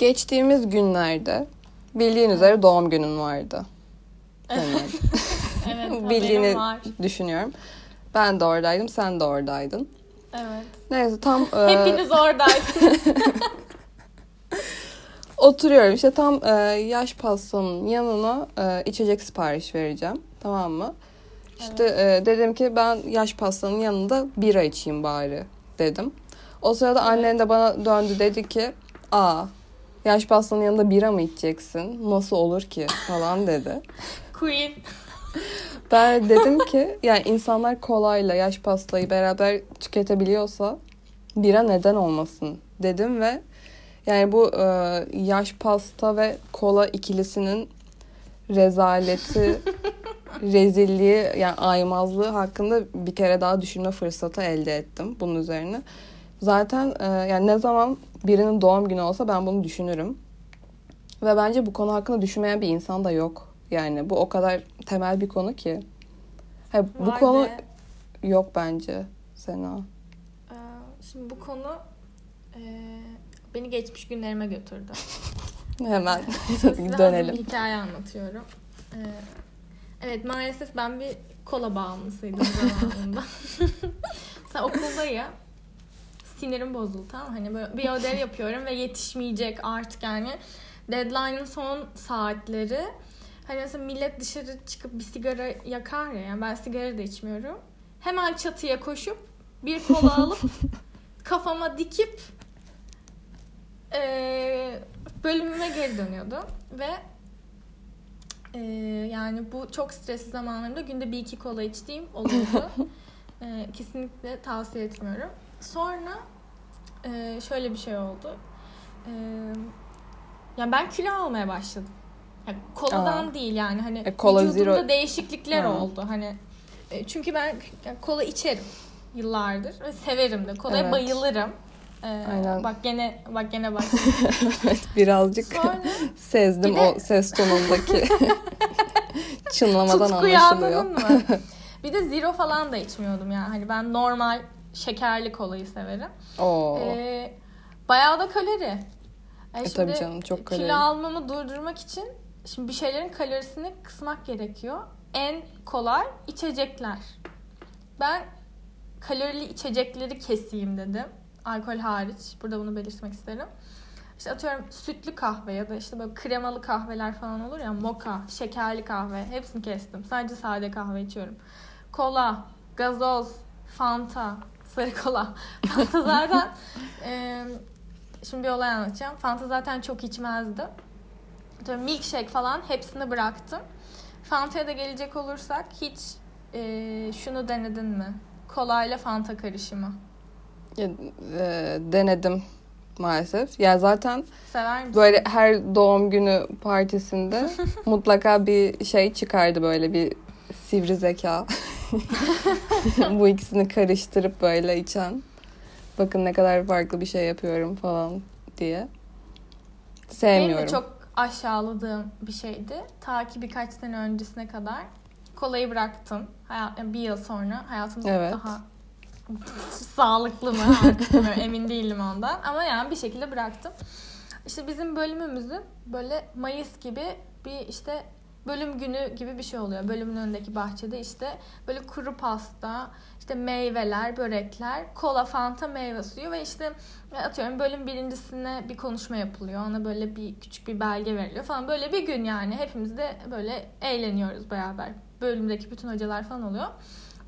Geçtiğimiz günlerde bildiğin üzere doğum günün vardı. Yani Evet, bildiğini var. düşünüyorum. Ben de oradaydım, sen de oradaydın. Evet. Neyse tam e, Hepiniz oradaydınız. oturuyorum. İşte tam e, yaş pastanın yanına e, içecek sipariş vereceğim. Tamam mı? İşte e, dedim ki ben yaş pastanın yanında bira içeyim bari dedim. O sırada annen de bana döndü dedi ki aa yaş pastanın yanında bira mı içeceksin? Nasıl olur ki falan dedi. Queen. Ben dedim ki yani insanlar kolayla yaş pastayı beraber tüketebiliyorsa bira neden olmasın dedim ve yani bu e, yaş pasta ve kola ikilisinin rezaleti, rezilliği yani aymazlığı hakkında bir kere daha düşünme fırsatı elde ettim bunun üzerine. Zaten e, yani ne zaman birinin doğum günü olsa ben bunu düşünürüm. Ve bence bu konu hakkında düşünmeyen bir insan da yok. Yani bu o kadar temel bir konu ki. Ha, bu Vay konu be. yok bence Sena. Ee, Şimdi bu konu e, beni geçmiş günlerime götürdü. Hemen hazır bir dönelim. hikaye anlatıyorum. Ee, evet maalesef ben bir kola bağımlısıydım zamanında. Mesela okulda ya sinirim bozuldu tamam? Hani böyle bir ödev yapıyorum ve yetişmeyecek artık yani. Deadline'ın son saatleri. Hani mesela millet dışarı çıkıp bir sigara yakar ya. Yani ben sigara da içmiyorum. Hemen çatıya koşup bir kola alıp kafama dikip eee bölümüme geri dönüyordum ve eee, yani bu çok stresli zamanlarımda günde bir iki kola içtiğim oluyordu. Eee, kesinlikle tavsiye etmiyorum. Sonra eee, şöyle bir şey oldu. Eee yani ben kilo almaya başladım. Yani koladan Aa. değil yani hani E, kola vücudumda zero- değişiklikler Ha. oldu. Hani e, çünkü ben yani kola içerim yıllardır ve severim de. Kolaya Evet. bayılırım. Ee, Aynen. Bak gene bak gene bak. evet, birazcık Sonra sezdim de- o ses tonundaki çınlamadan tutkuyu anlaşılıyor. mı? Bir de zero falan da içmiyordum yani. Hani ben normal şekerli kolayı severim. Oo. Ee, bayağı da kalori. E, E tabii canım, çok kalori. Kilo almamı durdurmak için şimdi bir şeylerin kalorisini kısmak gerekiyor. En kolay içecekler. Ben kalorili içecekleri keseyim dedim. Alkol hariç. Burada bunu belirtmek isterim. İşte atıyorum sütlü kahve ya da işte böyle kremalı kahveler falan olur ya moka, şekerli kahve hepsini kestim. Sadece sade kahve içiyorum. Kola, gazoz, fanta, sarı kola. Fanta zaten e, şimdi bir olay anlatacağım. Fanta zaten çok içmezdi. Milkshake falan hepsini bıraktım. Fanta'ya da gelecek olursak hiç e, şunu denedin mi? Kola ile Fanta karışımı. Ya, e, denedim maalesef. Ya zaten Sever misin? böyle her doğum günü partisinde mutlaka bir şey çıkardı böyle bir sivri zeka. Bu ikisini karıştırıp böyle içen. Bakın ne kadar farklı bir şey yapıyorum falan diye. Benim Sevmiyorum. de çok aşağıladığım bir şeydi. Ta ki birkaç sene öncesine kadar kolayı bıraktım. Hayat, yani bir yıl sonra hayatım Evet. daha sağlıklı mı artık emin değilim ondan. Ama yani bir şekilde bıraktım. İşte bizim bölümümüzün böyle Mayıs gibi bir işte bölüm günü gibi bir şey oluyor. Bölümün önündeki bahçede işte böyle kuru pasta, işte meyveler, börekler, kola, fanta, meyve suyu ve işte atıyorum bölüm birincisine bir konuşma yapılıyor. Ona böyle bir küçük bir belge veriliyor falan. Böyle bir gün yani hepimiz de böyle eğleniyoruz beraber. Bölümdeki bütün hocalar falan oluyor.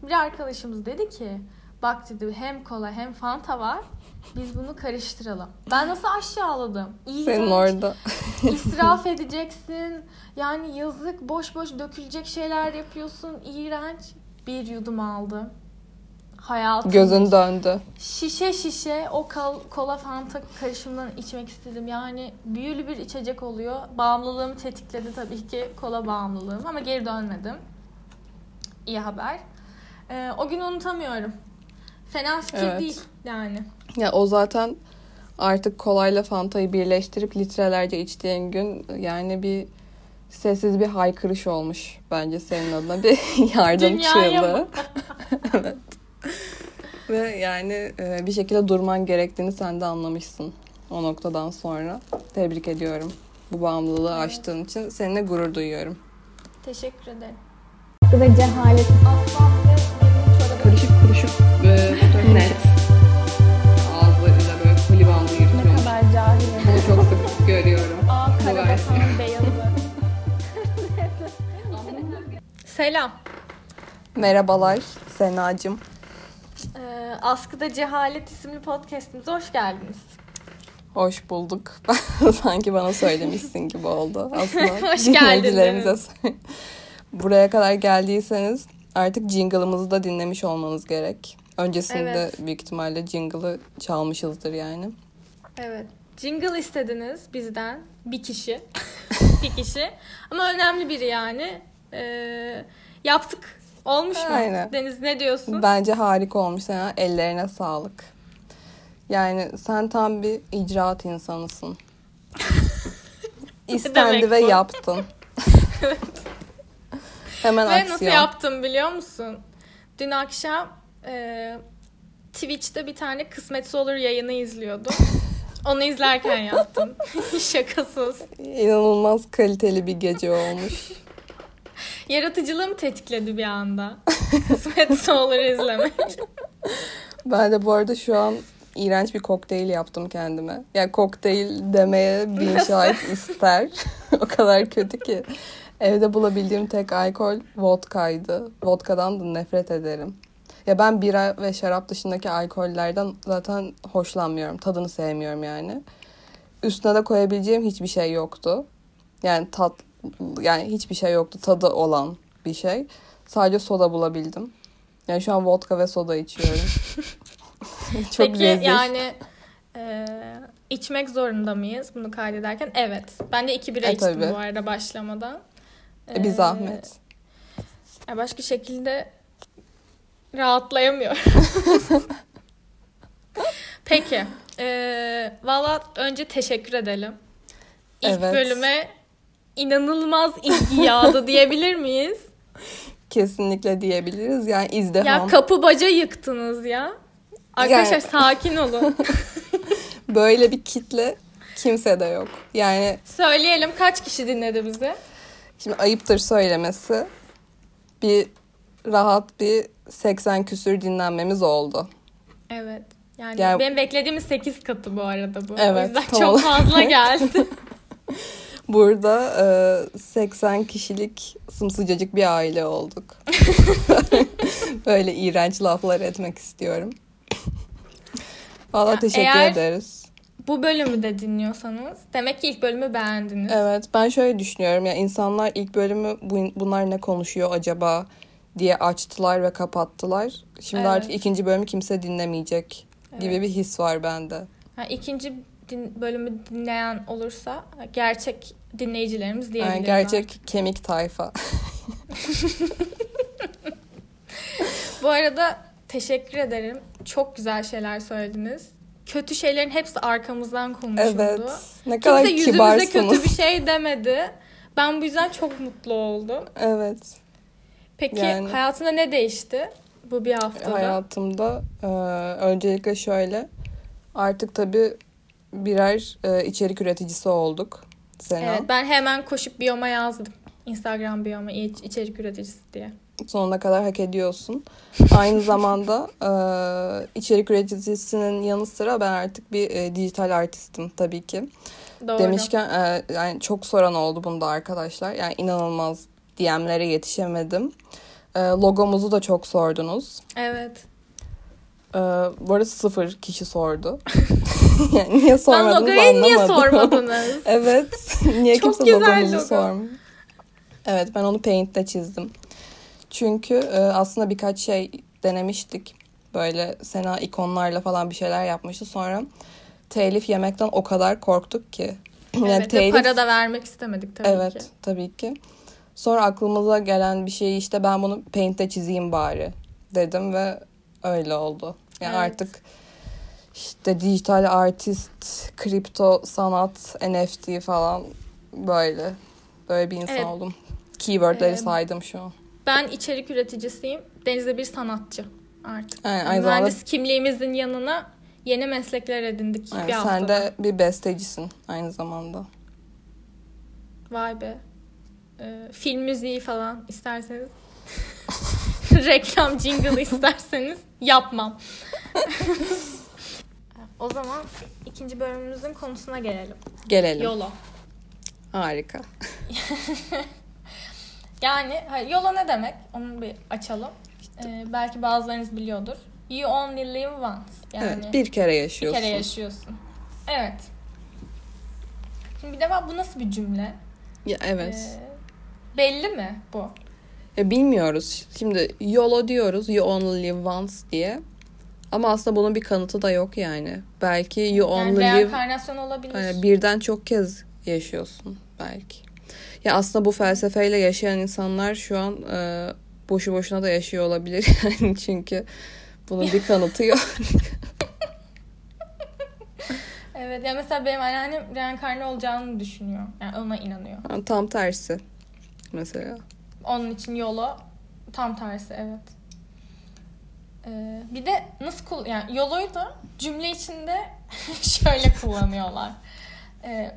Bir arkadaşımız dedi ki bak dedi hem kola hem fanta var. Biz bunu karıştıralım. Ben nasıl aşağıladım? İğrenç. Senin orada. İsraf edeceksin. Yani yazık boş boş dökülecek şeyler yapıyorsun. İğrenç. Bir yudum aldım. Hayatım. Gözün döndü. Şişe şişe o kal- kola fanta karışımından içmek istedim. Yani büyülü bir içecek oluyor. Bağımlılığımı tetikledi tabii ki kola bağımlılığım. Ama geri dönmedim. İyi haber. Ee, o günü unutamıyorum. Fena fikir Evet. değil yani. Ya o zaten artık kolayla Fanta'yı birleştirip litrelerce içtiğin gün yani bir sessiz bir haykırış olmuş bence senin adına bir yardım çığlığı. mı? Ve yani e, bir şekilde durman gerektiğini sen de anlamışsın o noktadan sonra. Tebrik ediyorum. Bu bağımlılığı aştığın için seninle gurur duyuyorum. Teşekkür ederim. Ve cehalet. Benim kuruşuk e, net. Ağızlarıyla böyle poli bandı Ne yırtıyormuş. kadar cahil. Bunu çok sık görüyorum. Aa karabasanın beyazı. Selam. Merhabalar Senacığım. Ee, Askıda Cehalet isimli podcastimize hoş geldiniz. Hoş bulduk. Sanki bana söylemişsin gibi oldu. Aslında Hoş dinleyicilerimize Buraya kadar geldiyseniz artık jingle'ımızı da dinlemiş olmanız gerek. Öncesinde Evet. büyük ihtimalle jingle'ı çalmışızdır yani. Evet. Jingle istediniz bizden. Bir kişi. bir kişi. Ama önemli biri yani. Ee, yaptık. Olmuş mu? Aynen. Deniz ne diyorsun? Bence harika olmuş Sena. Ellerine sağlık. Yani sen tam bir icraat insanısın. İstendi ve yaptın. Hemen Ve aksiyon. nasıl yaptım biliyor musun? Dün akşam e, Twitch'te bir tane Kısmetse Olur yayını izliyordum. Onu izlerken yaptım. Şakasız. İnanılmaz kaliteli bir gece olmuş. Yaratıcılığım tetikledi bir anda. Kısmetse Olur izlemek. Ben de bu arada şu an iğrenç bir kokteyl yaptım kendime. Yani kokteyl demeye Nasıl? şahit ister. o kadar kötü ki. Evde bulabildiğim tek alkol vodkaydı. Vodkadan da nefret ederim. Ya ben bira ve şarap dışındaki alkollerden zaten hoşlanmıyorum. Tadını sevmiyorum yani. Üstüne de koyabileceğim hiçbir şey yoktu. Yani tat yani hiçbir şey yoktu tadı olan bir şey. Sadece soda bulabildim. Yani şu an vodka ve soda içiyorum. Çok Peki rezil. yani e, içmek zorunda mıyız bunu kaydederken? Evet. Ben de iki bira E, içtim tabii. bu arada başlamadan. E, bir zahmet. ya başka şekilde rahatlayamıyorum. Peki. E, Valla önce teşekkür edelim. İlk Evet. bölüme inanılmaz ilgi yağdı diyebilir miyiz? Kesinlikle diyebiliriz. Yani izdiham. Ya kapı baca yıktınız ya. Arkadaşlar Yani- sakin olun. Böyle bir kitle kimse de yok. Yani Söyleyelim kaç kişi dinledi bizi? Şimdi ayıptır söylemesi. Bir rahat bir 80 küsür dinlenmemiz oldu. Evet. Yani, Yani- benim beklediğim 8 katı bu arada bu. o Evet, yüzden tam çok fazla geldi. Burada e, 80 kişilik sımsıcacık bir aile olduk. Böyle iğrenç laflar etmek istiyorum. Valla teşekkür eğer- ederiz. Bu bölümü de dinliyorsanız demek ki ilk bölümü beğendiniz. Evet ben şöyle düşünüyorum ya insanlar ilk bölümü bu, bunlar ne konuşuyor acaba diye açtılar ve kapattılar. Şimdi Evet. artık ikinci bölümü kimse dinlemeyecek gibi Evet. bir his var bende. Ha, ikinci din- bölümü dinleyen olursa gerçek dinleyicilerimiz Yani diyebiliriz. gerçek kemik tayfa. Bu arada teşekkür ederim. Çok güzel şeyler söylediniz. Kötü şeylerin hepsi arkamızdan konuşuldu. evet. Ne kadar Kimse yüzümüze kibarsınız. kötü bir şey demedi. Ben bu yüzden çok mutlu oldum. Evet. Peki Yani- hayatında ne değişti bu bir haftada? Hayatımda e, öncelikle şöyle artık tabii birer e, içerik üreticisi olduk. Sena. Evet ben hemen koşup biyoma yazdım. Instagram biyoma iç- içerik üreticisi diye. Sonuna kadar hak ediyorsun. Aynı zamanda e, içerik üreticisinin yanı sıra ben artık bir e, dijital artistim tabii ki. Doğru. Demişken e, yani çok soran oldu bunda arkadaşlar. Yani inanılmaz DM'lere yetişemedim. E, logomuzu da çok sordunuz. Evet. E, bu arada sıfır kişi sordu. yani niye sormadınız logoyu niye anlamadım. sormadınız? evet. Niye Çok kimse logomuzu logo. sormuyor? Evet ben onu Paint'te çizdim. Çünkü e, aslında birkaç şey denemiştik. Böyle Sena ikonlarla falan bir şeyler yapmıştı. Sonra telif yemekten o kadar korktuk ki. evet ve para da vermek istemedik tabii evet ki. tabii ki. Sonra aklımıza gelen bir şeyi işte ben bunu Paint'te çizeyim bari dedim ve öyle oldu. Yani Evet. artık işte dijital artist, kripto sanat, NFT falan böyle böyle bir insan Evet. oldum. Keywordleri Ee, saydım şu an. Ben içerik üreticisiyim. Deniz de bir sanatçı artık. Aynen, Yani aynı zamanda mühendis kimliğimizin yanına Yeni meslekler edindik Evet, bir sen haftada. de bir bestecisin aynı zamanda. Vay be. Ee, film müziği falan isterseniz. Reklam jingle isterseniz yapmam. o zaman ikinci bölümümüzün konusuna gelelim. Gelelim. Yolo. Harika. Yani hayır, yolo ne demek? Onu bir açalım. Ee, belki bazılarınız biliyordur. You only live once. Yani evet, bir kere bir yaşıyorsun. kere yaşıyorsun. Evet. Şimdi bir de bu nasıl bir cümle? Ya, evet. Ee, belli mi bu? Ya, bilmiyoruz. Şimdi YOLO diyoruz. You only live once diye. Ama aslında bunun bir kanıtı da yok yani. Belki you Yani only live olabilir. yani birden çok kez yaşıyorsun belki. Ya aslında bu felsefeyle yaşayan insanlar şu an e, boşu boşuna da yaşıyor olabilir yani çünkü bunun bir kanıtı yok. Evet ya mesela benim anneannem reenkarne olacağını düşünüyor. Yani ona inanıyor. Yani tam tersi mesela. Onun için yolo tam tersi evet. Ee, bir de nasıl kul yani yoloyu da cümle içinde şöyle kullanıyorlar. Ee,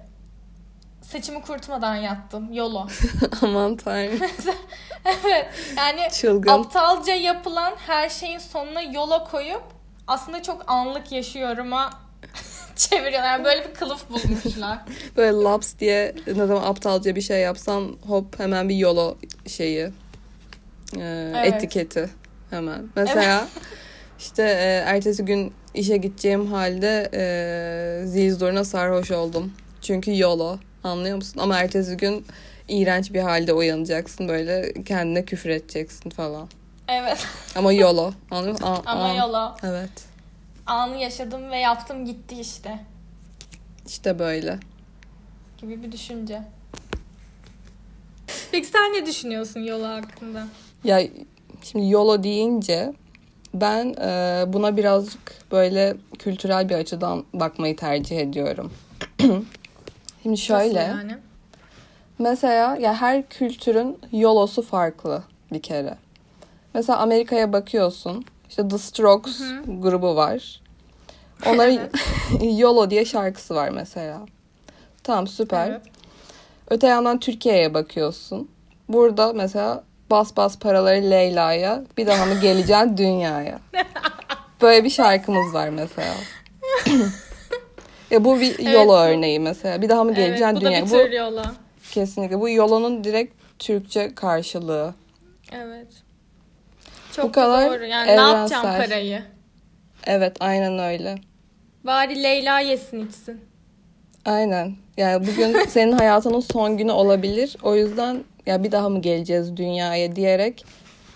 saçımı kurutmadan yattım. Yolo. Aman tanrım. evet. Yani Çılgın. aptalca yapılan her şeyin sonuna yola koyup aslında çok anlık yaşıyorum'a çeviriyorlar. Yani böyle bir kılıf bulmuşlar. Böyle laps diye ne zaman aptalca bir şey yapsan hop hemen bir YOLO şeyi e, Evet. etiketi hemen. Mesela işte e, ertesi gün işe gideceğim halde e, zil zoruna sarhoş oldum. Çünkü YOLO anlıyor musun? Ama ertesi gün iğrenç bir halde uyanacaksın böyle kendine küfür edeceksin falan. Evet. Ama YOLO anlıyor musun? A- Ama an- yola. Evet Anı yaşadım ve yaptım gitti işte. işte böyle. Gibi bir düşünce. Peki sen ne düşünüyorsun yola hakkında? Ya şimdi YOLO deyince ben e, buna birazcık böyle kültürel bir açıdan bakmayı tercih ediyorum. şimdi şöyle. Nasıl yani? Mesela ya her kültürün YOLO'su farklı bir kere. Mesela Amerika'ya bakıyorsun. İşte The Strokes grubu var. Onların YOLO diye şarkısı var mesela. Tamam süper. Evet. Öte yandan Türkiye'ye bakıyorsun. Burada mesela bas bas paraları Leyla'ya bir daha mı geleceksin dünyaya? Böyle bir şarkımız var mesela. Ya bu bir yolo örneği mesela. Bir daha mı geleceksin Evet, bu da bir Bu tür yola. kesinlikle bu yolonun direkt Türkçe karşılığı. Evet. Çok Bu kadar doğru. Yani ne yapacağım evrensel. parayı? Evet aynen öyle. Bari Leyla yesin içsin. Aynen. Yani bugün senin hayatının son günü olabilir. O yüzden ya bir daha mı geleceğiz dünyaya diyerek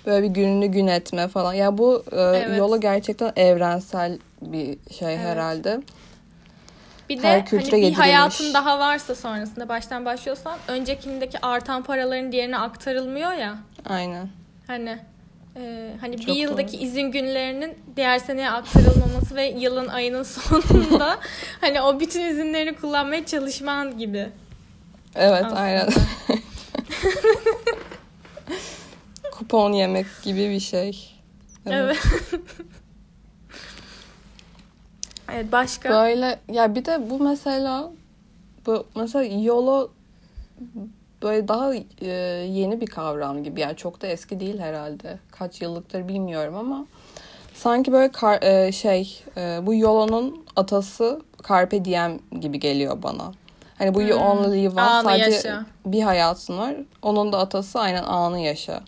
böyle bir gününü gün etme falan. Ya bu e, Evet. yolu gerçekten evrensel bir şey Evet. herhalde. Bir de Her hani bir hayatın daha varsa sonrasında baştan başlıyorsan öncekindeki artan paraların diğerine aktarılmıyor ya. Aynen. Hani e, hani Çok bir yıldaki izin günlerinin diğer seneye aktarılmaması ve yılın ayının sonunda hani o bütün izinlerini kullanmaya çalışman gibi. Evet Aslında. aynen. Kupon yemek gibi bir şey. Evet. evet başka. Böyle ya bir de bu mesela bu mesela YOLO böyle daha e, yeni bir kavram gibi. Yani çok da eski değil herhalde. Kaç yıllıktır bilmiyorum ama sanki böyle kar- e, şey e, bu YOLO'nun atası Carpe Diem gibi geliyor bana. Hani bu you Hmm, only live once sadece yaşa. bir hayatın var. Onun da atası aynen anı yaşa.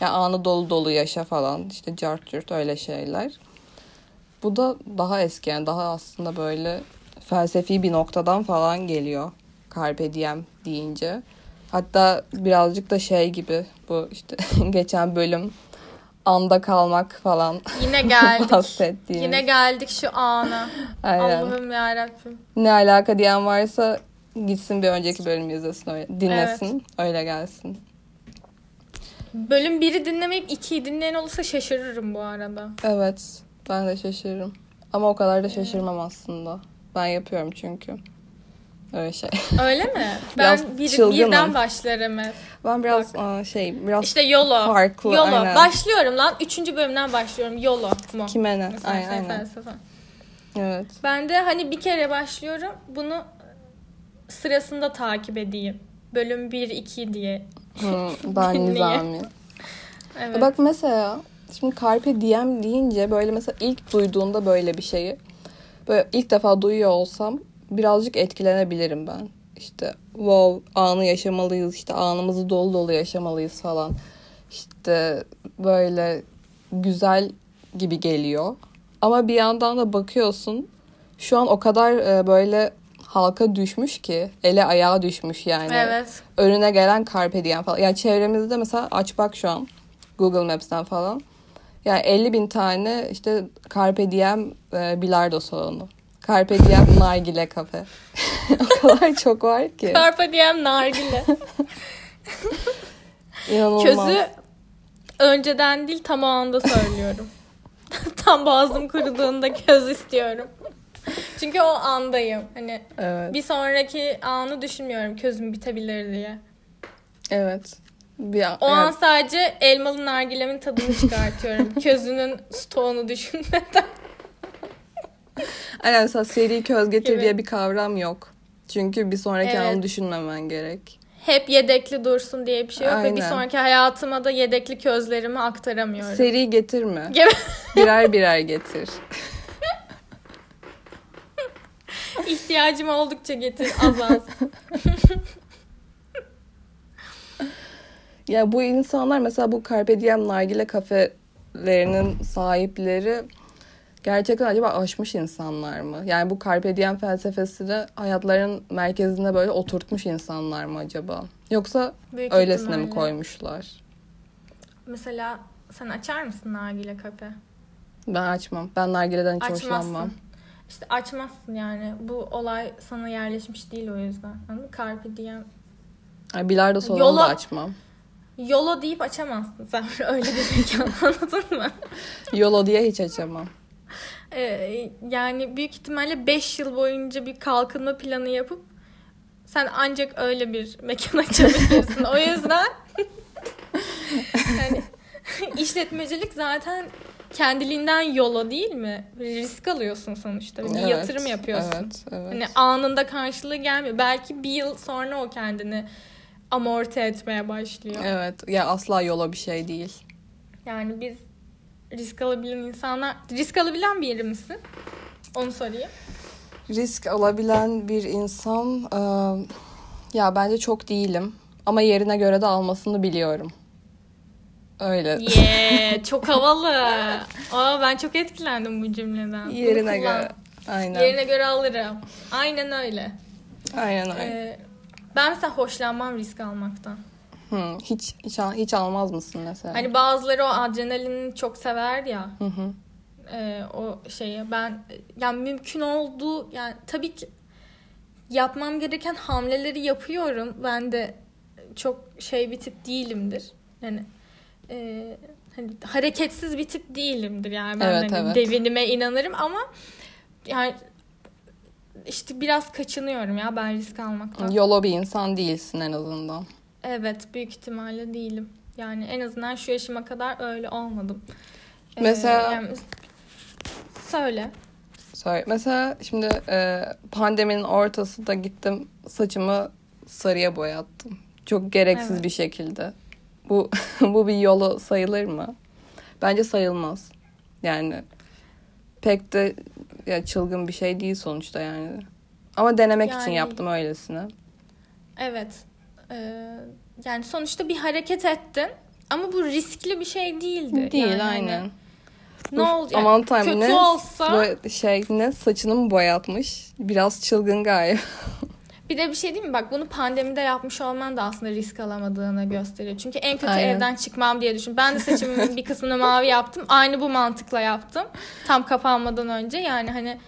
Yani anı dolu dolu yaşa falan. İşte cart curt öyle şeyler. Bu da daha eski yani daha aslında böyle felsefi bir noktadan falan geliyor. Carpe diem deyince. Hatta birazcık da şey gibi bu işte geçen bölüm anda kalmak falan Yine geldik. bahsettiğimiz. Yine geldik şu ana. Aynen. Allah'ım yarabbim. Ne alaka diyen varsa gitsin bir önceki bölümü izlesin öyle dinlesin öyle gelsin. Bölüm 1'i dinlemeyip 2'yi dinleyen olursa şaşırırım bu arada. Evet ben de şaşırırım. Ama o kadar da şaşırmam aslında. Ben yapıyorum çünkü. Öyle şey. Öyle mi? Ben bir, birden başlarım hep. Ben biraz aa, şey biraz İşte YOLO. farklı, YOLO. aynen. Başlıyorum lan. Üçüncü bölümden başlıyorum. YOLO mu? kime ne? Mesela Aynen, şey felsefe. Evet. Ben de hani bir kere başlıyorum bunu sırasında takip edeyim. Bölüm 1 2 diye. Hı, ben? Nizami. Evet. Bak mesela şimdi Carpe Diem deyince böyle mesela ilk duyduğunda böyle bir şeyi böyle ilk defa duyuyor olsam birazcık etkilenebilirim ben. İşte wow anı yaşamalıyız işte anımızı dolu dolu yaşamalıyız falan. İşte böyle güzel gibi geliyor. Ama bir yandan da bakıyorsun şu an o kadar e, böyle halka düşmüş ki ele ayağa düşmüş yani Evet. önüne gelen Carpe Diem falan. Yani çevremizde mesela aç bak şu an Google Maps'ten falan. Yani 50 bin tane işte Carpe Diem e, bilardo salonu. Carpe Diem nargile kafe. o kadar çok var ki. Carpe diem nargile. İnanılmaz. Közü önceden değil tam o anda söylüyorum. tam boğazım kuruduğunda köz istiyorum. Çünkü o andayım. Hani Evet. bir sonraki anı düşünmüyorum közüm bitebilir diye. Evet. Bir an, O an evet. sadece elmalı nargilemin tadını çıkartıyorum. Közünün stoğunu düşünmeden. Aynen mesela seri köz getir diye bir kavram yok. Çünkü bir sonraki Evet. anı düşünmemen gerek. Hep yedekli dursun diye bir şey yok ve bir Aynen. sonraki hayatıma da yedekli közlerimi aktaramıyorum. Seri getirme. Birer birer getir. İhtiyacım oldukça getir az az. Ya bu insanlar mesela bu Carpe Diem nargile kafelerinin sahipleri gerçekten acaba aşmış insanlar mı? Yani bu Carpe Diem felsefesini hayatlarının merkezine böyle oturtmuş insanlar mı acaba? Yoksa Büyük öylesine mi ihtimalle. koymuşlar? Mesela sen açar mısın nargile kafe? Ben açmam. Ben nargileden hiç Açmazsın. hoşlanmam. İşte açmazsın yani. Bu olay sana yerleşmiş değil o yüzden. Anladın mı? Carpe diem. Yani bilardo salonu Yola- da açmam. Yolo deyip açamazsın sen öyle bir mekan anladın mı? Yolo diye hiç açamam. Ee, yani büyük ihtimalle 5 yıl boyunca bir kalkınma planı yapıp sen ancak öyle bir mekan açabilirsin. o yüzden yani işletmecilik zaten kendiliğinden yola değil mi? Risk alıyorsun sonuçta. Bir Evet, yatırım yapıyorsun. Evet, evet. Hani anında karşılığı gelmiyor. Belki bir yıl sonra o kendini amorti etmeye başlıyor. Evet. Ya asla yola bir şey değil. Yani biz risk alabilen insanlar... Risk alabilen biri misin? Onu sorayım. risk alabilen bir insan e, ya bence çok değilim ama yerine göre de almasını biliyorum. Öyle. Yeah, çok havalı. Aa, ben çok etkilendim bu cümleden. Yerine göre. Aynen. Yerine göre alırım. Aynen öyle. Aynen öyle. Ee, ben mesela hoşlanmam risk almaktan. Hı, hiç hiç hiç almaz mısın mesela? Hani bazıları o adrenalini çok sever ya. Hı hı. e, o şeyi ben yani mümkün olduğu yani tabii ki yapmam gereken hamleleri yapıyorum. Ben de çok şey bir tip değilimdir. Yani e, hani hareketsiz bir tip değilimdir yani ben Evet, hani evet. devinime inanırım ama yani işte biraz kaçınıyorum ya ben risk almaktan. Yolo bir insan değilsin en azından. Evet büyük ihtimalle değilim. Yani en azından şu yaşıma kadar öyle olmadım. Ee, Mesela- yani- söyle. Söyle. Mesela şimdi e, pandeminin ortasında gittim saçımı sarıya boyattım. Çok gereksiz Evet. bir şekilde. Bu bu bir yolu sayılır mı? Bence sayılmaz. Yani pek de ya çılgın bir şey değil sonuçta yani. Ama denemek için Yani- yaptım öylesine. Evet. Ee, yani sonuçta bir hareket ettin ama bu riskli bir şey değildi. Değil Yani hani aynen. Ne oldu? Aman tanrım kötü ne olsa şey ne saçını mı boyatmış? Biraz çılgın galiba. Bir de bir şey değil mi? Bak bunu pandemide yapmış olman da aslında risk alamadığını gösteriyor. Çünkü en kötü Aynen. evden çıkmam diye düşün. Ben de saçımın bir kısmını mavi yaptım. Aynı bu mantıkla yaptım. Tam kapanmadan önce yani hani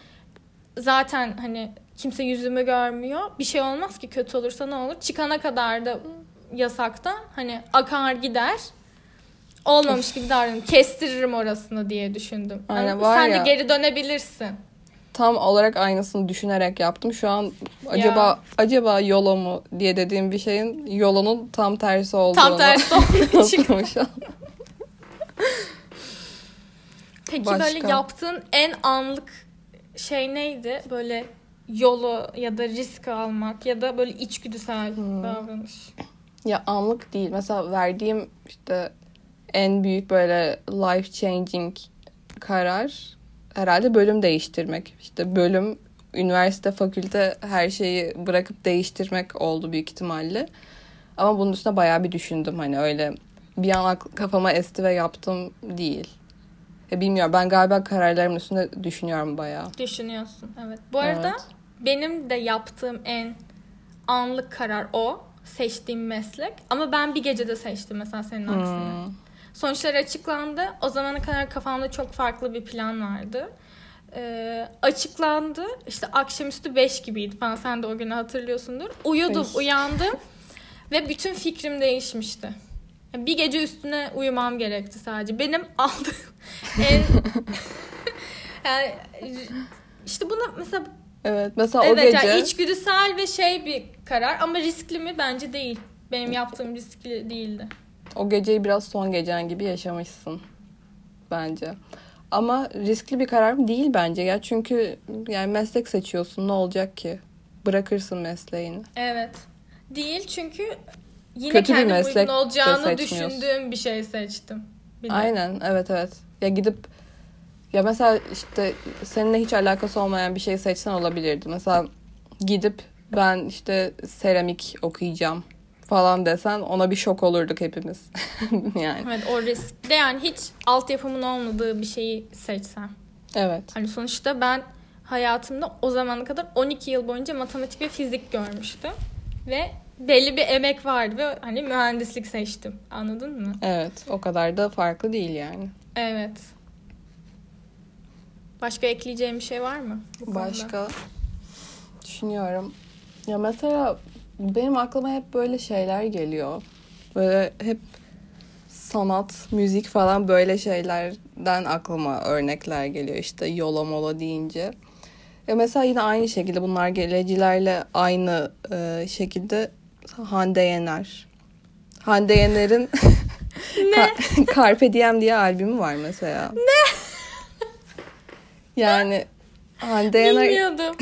zaten hani kimse yüzümü görmüyor. Bir şey olmaz ki kötü olursa ne olur? Çıkana kadar da yasakta hani akar gider. Olmamış gibi davranırım. Kestiririm orasını diye düşündüm. Aynen, var Sen ya- de geri dönebilirsin. Tam olarak aynısını düşünerek yaptım. Şu an acaba acaba yolo mu diye dediğim bir şeyin yolunun tam tersi olduğunu. Tam tersi olduğu için. anladım şu an. Peki Başka? böyle yaptığın en anlık şey neydi? Böyle yolu ya da risk almak ya da böyle içgüdüsel Hmm. davranış. Ya anlık değil. Mesela verdiğim işte en büyük böyle life changing karar herhalde bölüm değiştirmek. İşte bölüm, üniversite, fakülte her şeyi bırakıp değiştirmek oldu büyük ihtimalle. Ama bunun üstüne bayağı bir düşündüm. Hani öyle bir an kafama esti ve yaptım değil. Ya bilmiyorum ben galiba kararlarımın üstünde düşünüyorum bayağı. Düşünüyorsun. Evet. Bu arada Evet. benim de yaptığım en anlık karar o. Seçtiğim meslek. Ama ben bir gecede seçtim mesela senin aksine. Hmm. Sonuçlar açıklandı. O zamana kadar kafamda çok farklı bir plan vardı. Ee, açıklandı. İşte akşamüstü 5 gibiydi falan. Sen de o günü hatırlıyorsundur. Uyudum, Beş. uyandım. ve bütün fikrim değişmişti. Yani Bir gece üstüne uyumam gerekti sadece. Benim aldığım en... yani işte buna mesela Evet mesela o evet gece yani içgüdüsel ve şey bir karar ama riskli mi bence değil. Benim yaptığım riskli değildi. O geceyi biraz son gecen gibi yaşamışsın bence. Ama riskli bir karar mı değil bence ya. Çünkü yani meslek seçiyorsun ne olacak ki? Bırakırsın mesleğini. Evet. Değil çünkü yine Kötü bir kendim meslek uygun olacağını düşündüğüm bir şey seçtim. Bir de. Aynen evet evet. Ya gidip ya mesela işte seninle hiç alakası olmayan bir şey seçsen olabilirdi. Mesela gidip ben işte seramik okuyacağım falan desen ona bir şok olurduk hepimiz. yani. Evet o risk. Bir De yani hiç altyapımın olmadığı bir şeyi seçsem. Evet. Hani sonuçta ben hayatımda o zamana kadar 12 yıl boyunca matematik ve fizik görmüştüm. Ve belli bir emek vardı ve hani mühendislik seçtim. Anladın mı? Evet. O kadar da farklı değil yani. Evet. Başka ekleyeceğim bir şey var mı? Başka düşünüyorum. Ya mesela benim aklıma hep böyle şeyler geliyor. Böyle hep sanat, müzik falan böyle şeylerden aklıma örnekler geliyor işte yola mola deyince. Ya mesela yine aynı şekilde bunlar gelecilerle aynı e, şekilde Hande Yener. Hande Yener'in Ka- Carpe Diem diye albümü var mesela. Ne? Yani Hande Yener Bilmiyordum.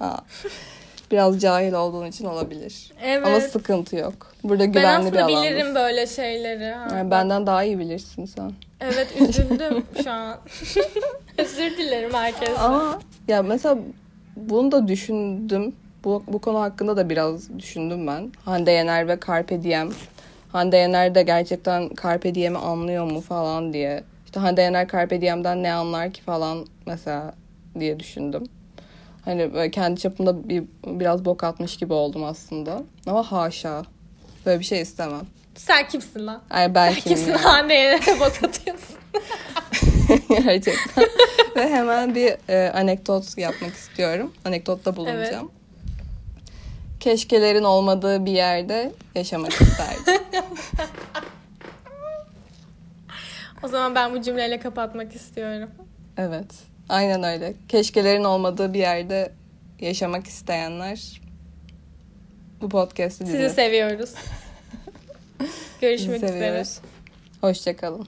Aa, biraz cahil olduğun için olabilir. Evet. Ama sıkıntı yok. Burada ben güvenli bir aslında alandasın. bilirim böyle şeyleri. ha. Yani benden daha iyi bilirsin sen. Evet üzüldüm şu an. Özür dilerim herkese. Ama ya mesela bunu da düşündüm. Bu, bu konu hakkında da biraz düşündüm ben. Hande Yener ve Carpe Diem. Hande Yener de gerçekten Carpe Diem'i anlıyor mu falan diye. İşte Hande Yener Carpe Diem'den ne anlar ki falan mesela diye düşündüm. Hani kendi çapımda bir, biraz bok atmış gibi oldum aslında. Ama haşa. Böyle bir şey istemem. Sen kimsin lan? Ay ben Sen kimim kimsin ya? haneye bak atıyorsun? Gerçekten. Ve hemen bir e, anekdot yapmak istiyorum. Anekdotta bulunacağım. Keşkelerin olmadığı bir yerde yaşamak isterdim. O zaman ben bu cümleyle kapatmak istiyorum. evet. Aynen öyle. Keşkelerin olmadığı bir yerde yaşamak isteyenler bu podcast'i Sizi dinlesin. seviyoruz. Sizi Görüşmek üzere. seviyoruz. Hoşçakalın.